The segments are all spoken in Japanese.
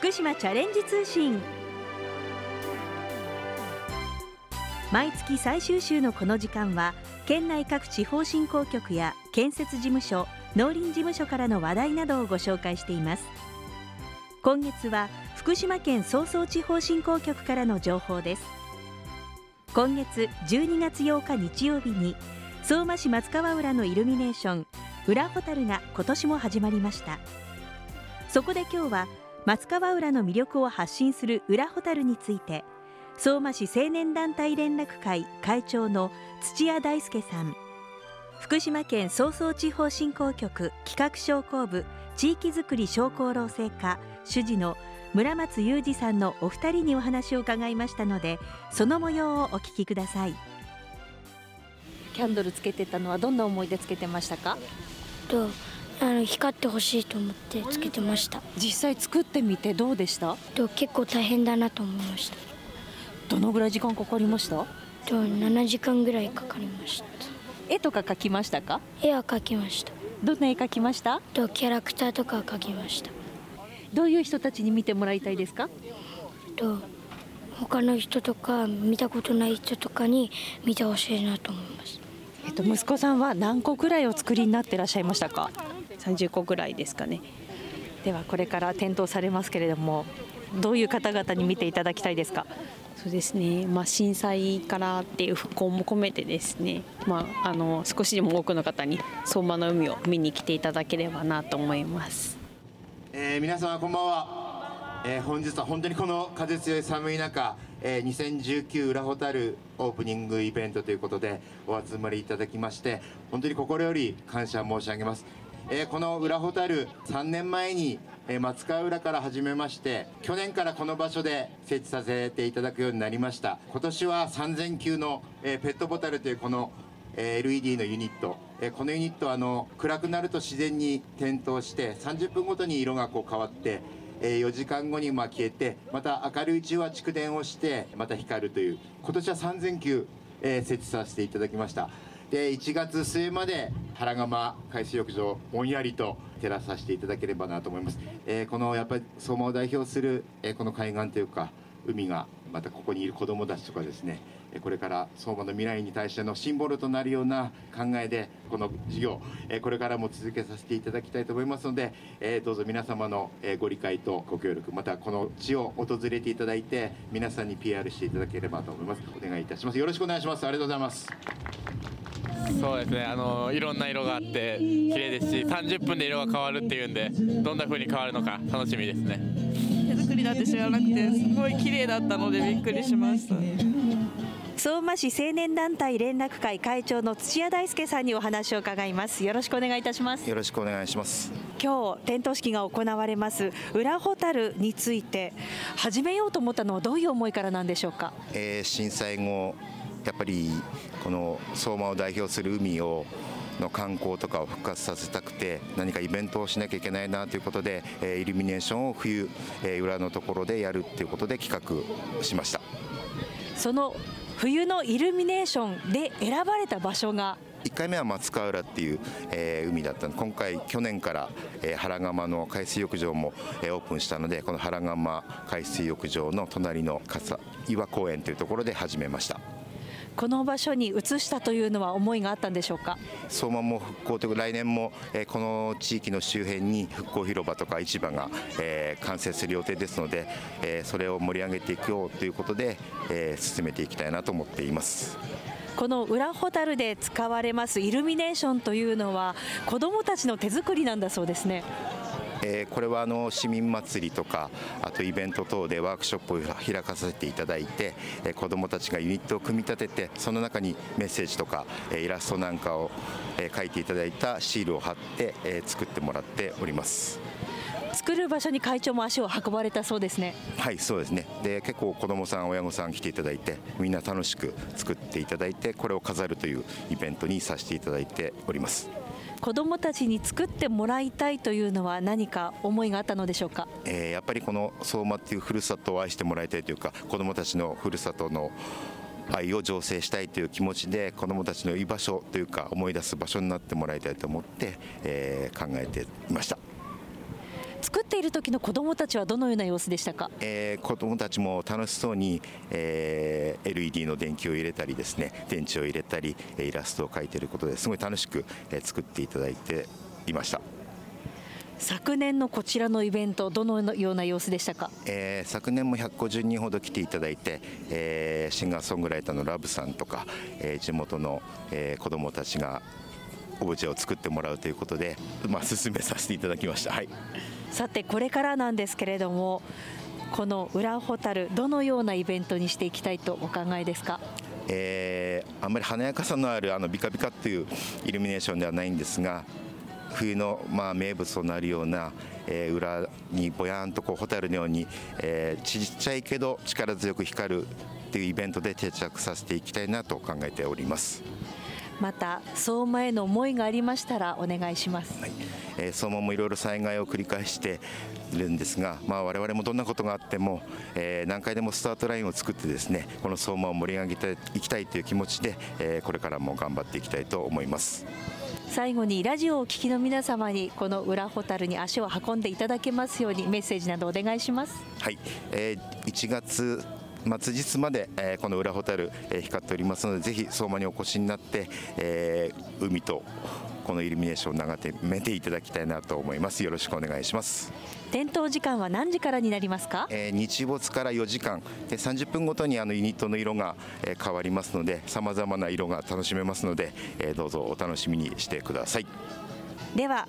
福島チャレンジ通信。毎月最終週のこの時間は県内各地方振興局や建設事務所農林事務所からの話題などをご紹介しています。今月は福島県総総地方振興局からの情報です。今月12月8日日曜日に相馬市松川浦のイルミネーション裏ホタルが今年も始まりました。そこで今日は松川浦の魅力を発信する裏ホタルについて相馬市青年団体連絡会会長の土屋大輔さん。福島県総総地方振興局企画商工部地域づくり商工労政課主事の村松裕二さんのお二人にお話を伺いましたのでその模様をお聞きください。キャンドルつけてたのはどんな思いでつけてましたか？とあの光ってほしいと思ってつけてました。実際作ってみてどうでした？と結構大変だなと思いました。どのぐらい時間かかりました？と7時間ぐらいかかりました。絵とか描きましたか？絵は描きました。どんな絵描きました？とキャラクターとか描きました。どういう人たちに見てもらいたいですか？と他の人とか見たことない人とかに見てほしいなと思います。えっと息子さんは何個ぐらいお作りになってらっしゃいましたか？30個ぐらいですかね。ではこれから点灯されますけれどもどういう方々に見ていただきたいですか？そうですね、まあ、震災からっていう復興も込めてですね、まあ、あの少しでも多くの方に相馬の海を見に来ていただければなと思います、えー、皆様こんばんは、えー、本日は本当にこの風強い寒い中、えー、2019裏ホタルオープニングイベントということでお集まりいただきまして本当に心より感謝申し上げますえー、この裏ホタル3年前に、えー、松川浦から始めまして去年からこの場所で設置させていただくようになりました。今年は3000球の、えー、ペットボタルというこのえ LED のユニット、えこのユニットはあの暗くなると自然に点灯して30分ごとに色がこう変わってえ4時間後にま消えてまた明るいうちは蓄電をしてまた光るという。今年は3000球、え設置させていただきました。で1月末まで原釜海水浴場ぼんやりと照らさせていただければなと思います、えー、このやっぱり相馬を代表する、えー、この海岸というか海がまたここにいる子どもたちとかですねこれから相馬の未来に対してのシンボルとなるような考えでこの事業これからも続けさせていただきたいと思いますのでどうぞ皆様のご理解とご協力またこの地を訪れていただいて皆さんに PR していただければと思います。お願いいたします。よろしくお願いします。ありがとうございます。そうですね。あのいろんな色があって綺麗ですし30分で色が変わるっていうんでどんな風に変わるのか楽しみですね。手作りだって知らなくてすごい綺麗だったのでびっくりしました。相馬市青年団体連絡会会長の土屋大輔さんにお話を伺います。よろしくお願いいたします。よろしくお願いします。今日点灯式が行われます裏ホタルについて始めようと思ったのはどういう思いからなんでしょうか、えー、震災後やっぱりこの相馬を代表する海をの観光とかを復活させたくて何かイベントをしなきゃいけないなということで、えイルミネーションを冬、え裏のところでやるっていうことで企画しました。その冬のイルミネーションで選ばれた場所が？1回目は松川浦っていう、えー、海だったの。で今回去年から、えー、原釜の海水浴場も、えー、オープンしたのでこの原釜海水浴場の隣の笠岩公園というところで始めましたこの場所に移したというのは思いがあったんでしょうか？相馬も復興という来年も、え、この地域の周辺に復興広場とか市場が、え、完成する予定ですので、え、それを盛り上げていくようということで、え、進めていきたいなと思っています。この裏ホタルで使われますイルミネーションというのは子どもたちの手作りなんだそうですね。えー、これはあの市民祭りとかあとイベント等でワークショップを開かせていただいて、えー、子どもたちがユニットを組み立ててその中にメッセージとか、えー、イラストなんかを、えー、書いていただいたシールを貼って、えー、作ってもらっております。作る場所に会長も足を運ばれたそうですね。はいそうですね。で結構子どもさん親御さん来ていただいてみんな楽しく作っていただいてこれを飾るというイベントにさせていただいております子どもたちに作ってもらいたいというのは何か思いがあったのでしょうか、えー、やっぱりこの相馬っていうふるさとを愛してもらいたいというか子どもたちのふるさとの愛を醸成したいという気持ちで子どもたちの居場所というか思い出す場所になってもらいたいと思って、えー、考えていました。作っている時の子どもたちはどのような様子でしたか、えー、子どもたちも楽しそうに、えー、LED の電球を入れたりですね電池を入れたりイラストを描いていることですごい楽しく、え作っていただいていました。昨年のこちらのイベントどのような様子でしたか、えー、昨年も150人ほど来ていただいて、えー、シンガーソングライターのラブさんとか、えー、地元の、えー、子どもたちがオブジェを作ってもらうということで、まあ、進めさせていただきました、はい、さてこれからなんですけれどもこの裏ホタルどのようなイベントにしていきたいとお考えですか？えー、あんまり華やかさのあるあのビカビカっていうイルミネーションではないんですが冬のまあ名物となるような、えー、裏にぼやんとこうホタルのように、えー、ちっちゃいけど力強く光るっていうイベントで定着させていきたいなと考えております。また相馬への思いがありましたらお願いします、はいえー、相馬もいろいろ災害を繰り返しているんですが、まあ、我々もどんなことがあっても、えー、何回でもスタートラインを作ってですねこの相馬を盛り上げていきたいという気持ちで、えー、これからも頑張っていきたいと思います。最後にラジオをお聞きの皆様にこの裏ホタルに足を運んでいただけますようにメッセージなどお願いします。はい、えー、1月末日まで、えー、この裏ホタル、えー、光っておりますのでぜひ相馬にお越しになって、えー、海とこのイルミネーションを眺めていただきたいなと思います。よろしくお願いします。点灯時間は何時からになりますか、えー、日没から4時間。で30分ごとにあのユニットの色が、えー、変わりますのでさまざまな色が楽しめますので、えー、どうぞお楽しみにしてください。では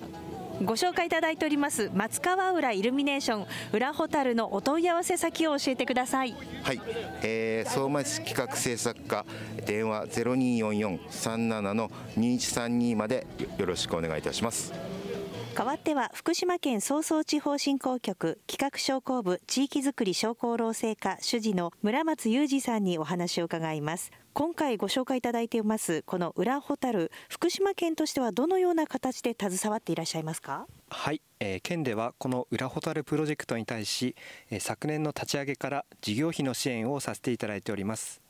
ご紹介いただいております松川浦イルミネーション浦ホタルのお問い合わせ先を教えてください。はい、えー、相馬市企画制作課電話0244-37の2132までよろしくお願いいたします。代わっては福島県総総地方振興局企画商工部地域づくり商工労政課主事の村松裕二さんにお話を伺います。今回ご紹介いただいていますこの裏ホタル福島県としてはどのような形で携わっていらっしゃいますか？はい、えー、県ではこの裏ホタルプロジェクトに対し、えー、昨年の立ち上げから事業費の支援をさせていただいております。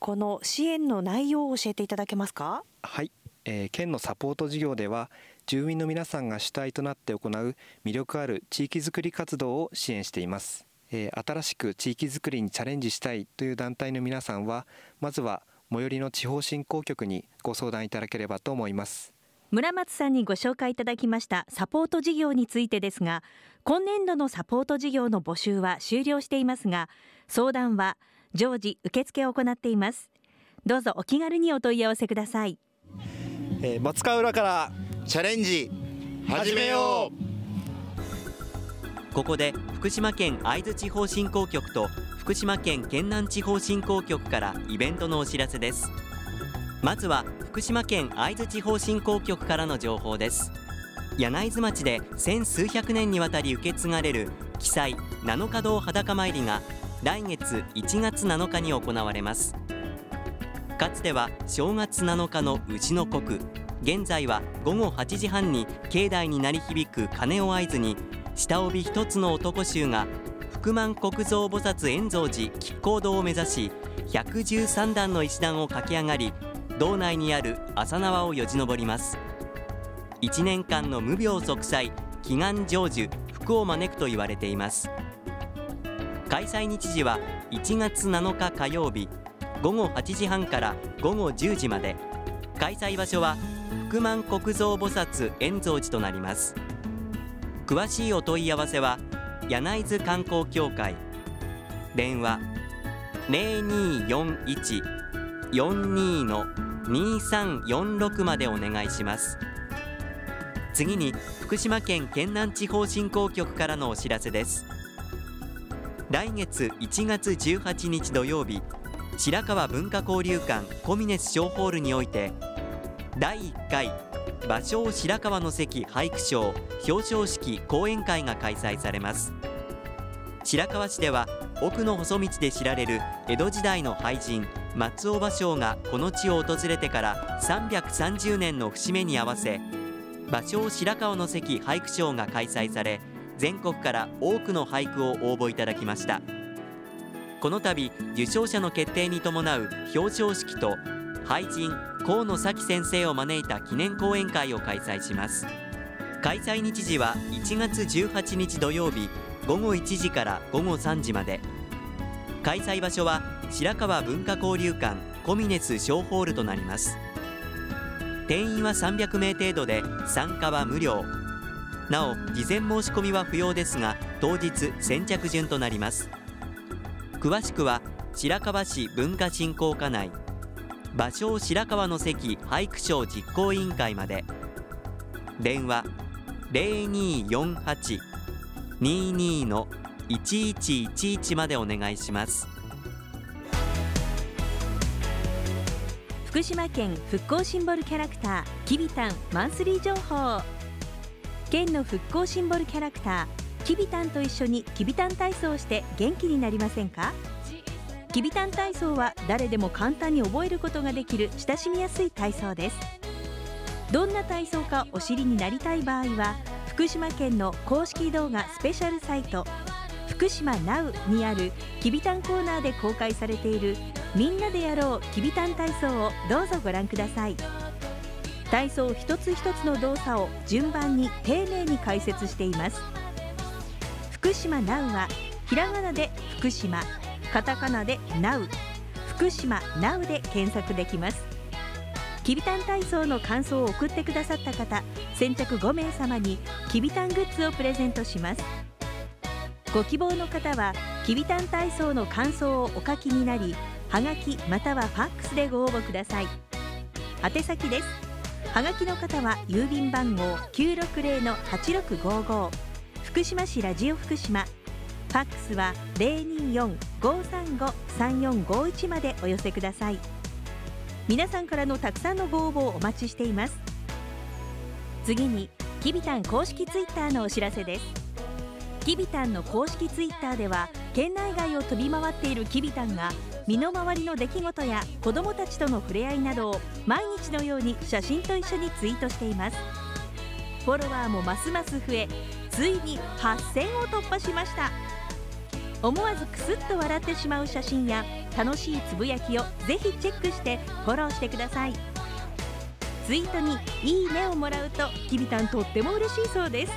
この支援の内容を教えていただけますか？はい、えー、県のサポート事業では住民の皆さんが主体となって行う魅力ある地域づくり活動を支援しています。えー、新しく地域づくりにチャレンジしたいという団体の皆さんはまずは最寄りの地方振興局にご相談いただければと思います。村松さんにご紹介いただきましたサポート事業についてですが今年度のサポート事業の募集は終了していますが相談は常時受付を行っています。どうぞお気軽にお問い合わせください、えー、松川浦からチャレンジ始めよう。ここで福島県会津地方振興局と福島県県南地方振興局からイベントのお知らせです。まずは福島県会津地方振興局からの情報です。柳津町で千数百年にわたり受け継がれる記載七日堂裸参りが来月1月7日に行われます。かつては正月7日の牛の国現在は午後8時半に境内に鳴り響く鐘を合図に下帯一つの男衆が福満国蔵菩薩円蔵寺亀甲堂を目指し113段の石段を駆け上がり道内にある朝縄をよじ登ります。1年間の無病息災祈願成就福を招くと言われています。開催日時は1月7日火曜日。午後8時半から午後10時まで。開催場所は福満国蔵菩薩円蔵寺となります。詳しいお問い合わせは柳津観光協会。電話0241-42の2346までお願いします。次に福島県県南地方振興局からのお知らせです。来月1月18日土曜日白川文化交流館コミネス小ホールにおいて第1回芭蕉白川の関俳句賞表彰式講演会が開催されます。白河市では奥の細道で知られる江戸時代の俳人松尾芭蕉がこの地を訪れてから330年の節目に合わせ芭蕉白河の関俳句賞が開催され全国から多くの俳句を応募いただきました。この度受賞者の決定に伴う表彰式と俳人河野咲先生を招いた記念講演会を開催します。開催日時は1月18日土曜日午後1時から午後3時まで。開催場所は白川文化交流館コミネス小ホールとなります。定員は300名程度で参加は無料。なお事前申し込みは不要ですが当日先着順となります。詳しくは白河市文化振興課内芭蕉白河の関俳句賞実行委員会まで。電話0248-22の1111までお願いします。福島県復興シンボルキャラクターきびたんマンスリー情報。県の復興シンボルキャラクターきびたんと一緒にきびたん体操をして元気になりませんか？きびたん体操は誰でも簡単に覚えることができる親しみやすい体操です。どんな体操かお知りになりたい場合は福島県の公式動画スペシャルサイト福島 NOW にあるきびたんコーナーで公開されているみんなでやろうきびたん体操をどうぞご覧ください。体操一つ一つの動作を順番に丁寧に解説しています。福島 NOW はひらがなで福島カタカナで NOW 福島 NOW で検索できます。きびたん体操の感想を送ってくださった方先着5名様にきびたんグッズをプレゼントします。ご希望の方はきびたん体操の感想をお書きになりはがきまたはファックスでご応募ください。宛先です。はがきの方は郵便番号960-8655福島市ラジオ福島。ファックスは024-535-3451までお寄せください。皆さんからのたくさんのご応募をお待ちしています。次にきびたん公式ツイッターのお知らせです。きびたんの公式ツイッターでは県内外を飛び回っているきびたんが身の回りの出来事や子どもたちとの触れ合いなどを毎日のように写真と一緒にツイートしています。フォロワーもますます増えついに8000を突破しました。思わずクスッと笑ってしまう写真や楽しいつぶやきをぜひチェックしてフォローしてください。ツイートにいいねをもらうときびたんとっても嬉しいそうです。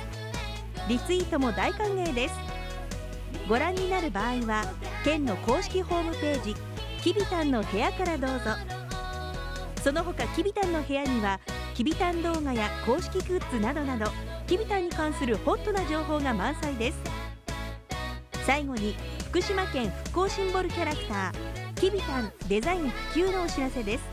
リツイートも大歓迎です。ご覧になる場合は県の公式ホームページきびたんの部屋からどうぞ。その他きびたんの部屋にはきびたん動画や公式グッズなどなどキビタンに関するホットな情報が満載です。最後に福島県復興シンボルキャラクターキビタンデザイン普及のお知らせです。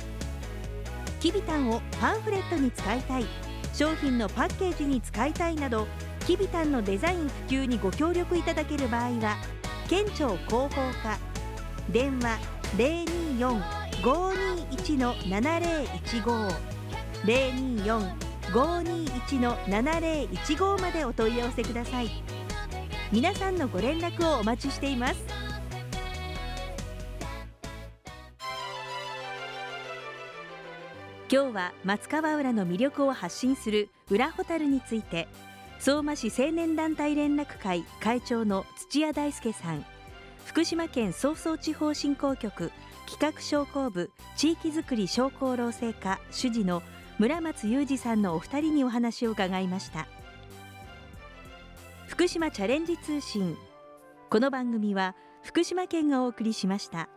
キビタンをパンフレットに使いたい商品のパッケージに使いたいなどキビタンのデザイン普及にご協力いただける場合は県庁広報課。電話024-521-7015 024五二一の七零一五までお問い合わせください。皆さんのご連絡をお待ちしています。今日は松川浦の魅力を発信する浦ホタルについて相馬市青年団体連絡会会長の土屋大輔さん福島県早々地方振興局企画商工部地域づくり商工労政課主事の村松裕二さんのお二人にお話を伺いました。福島チャレンジ通信。この番組は福島県がお送りしました。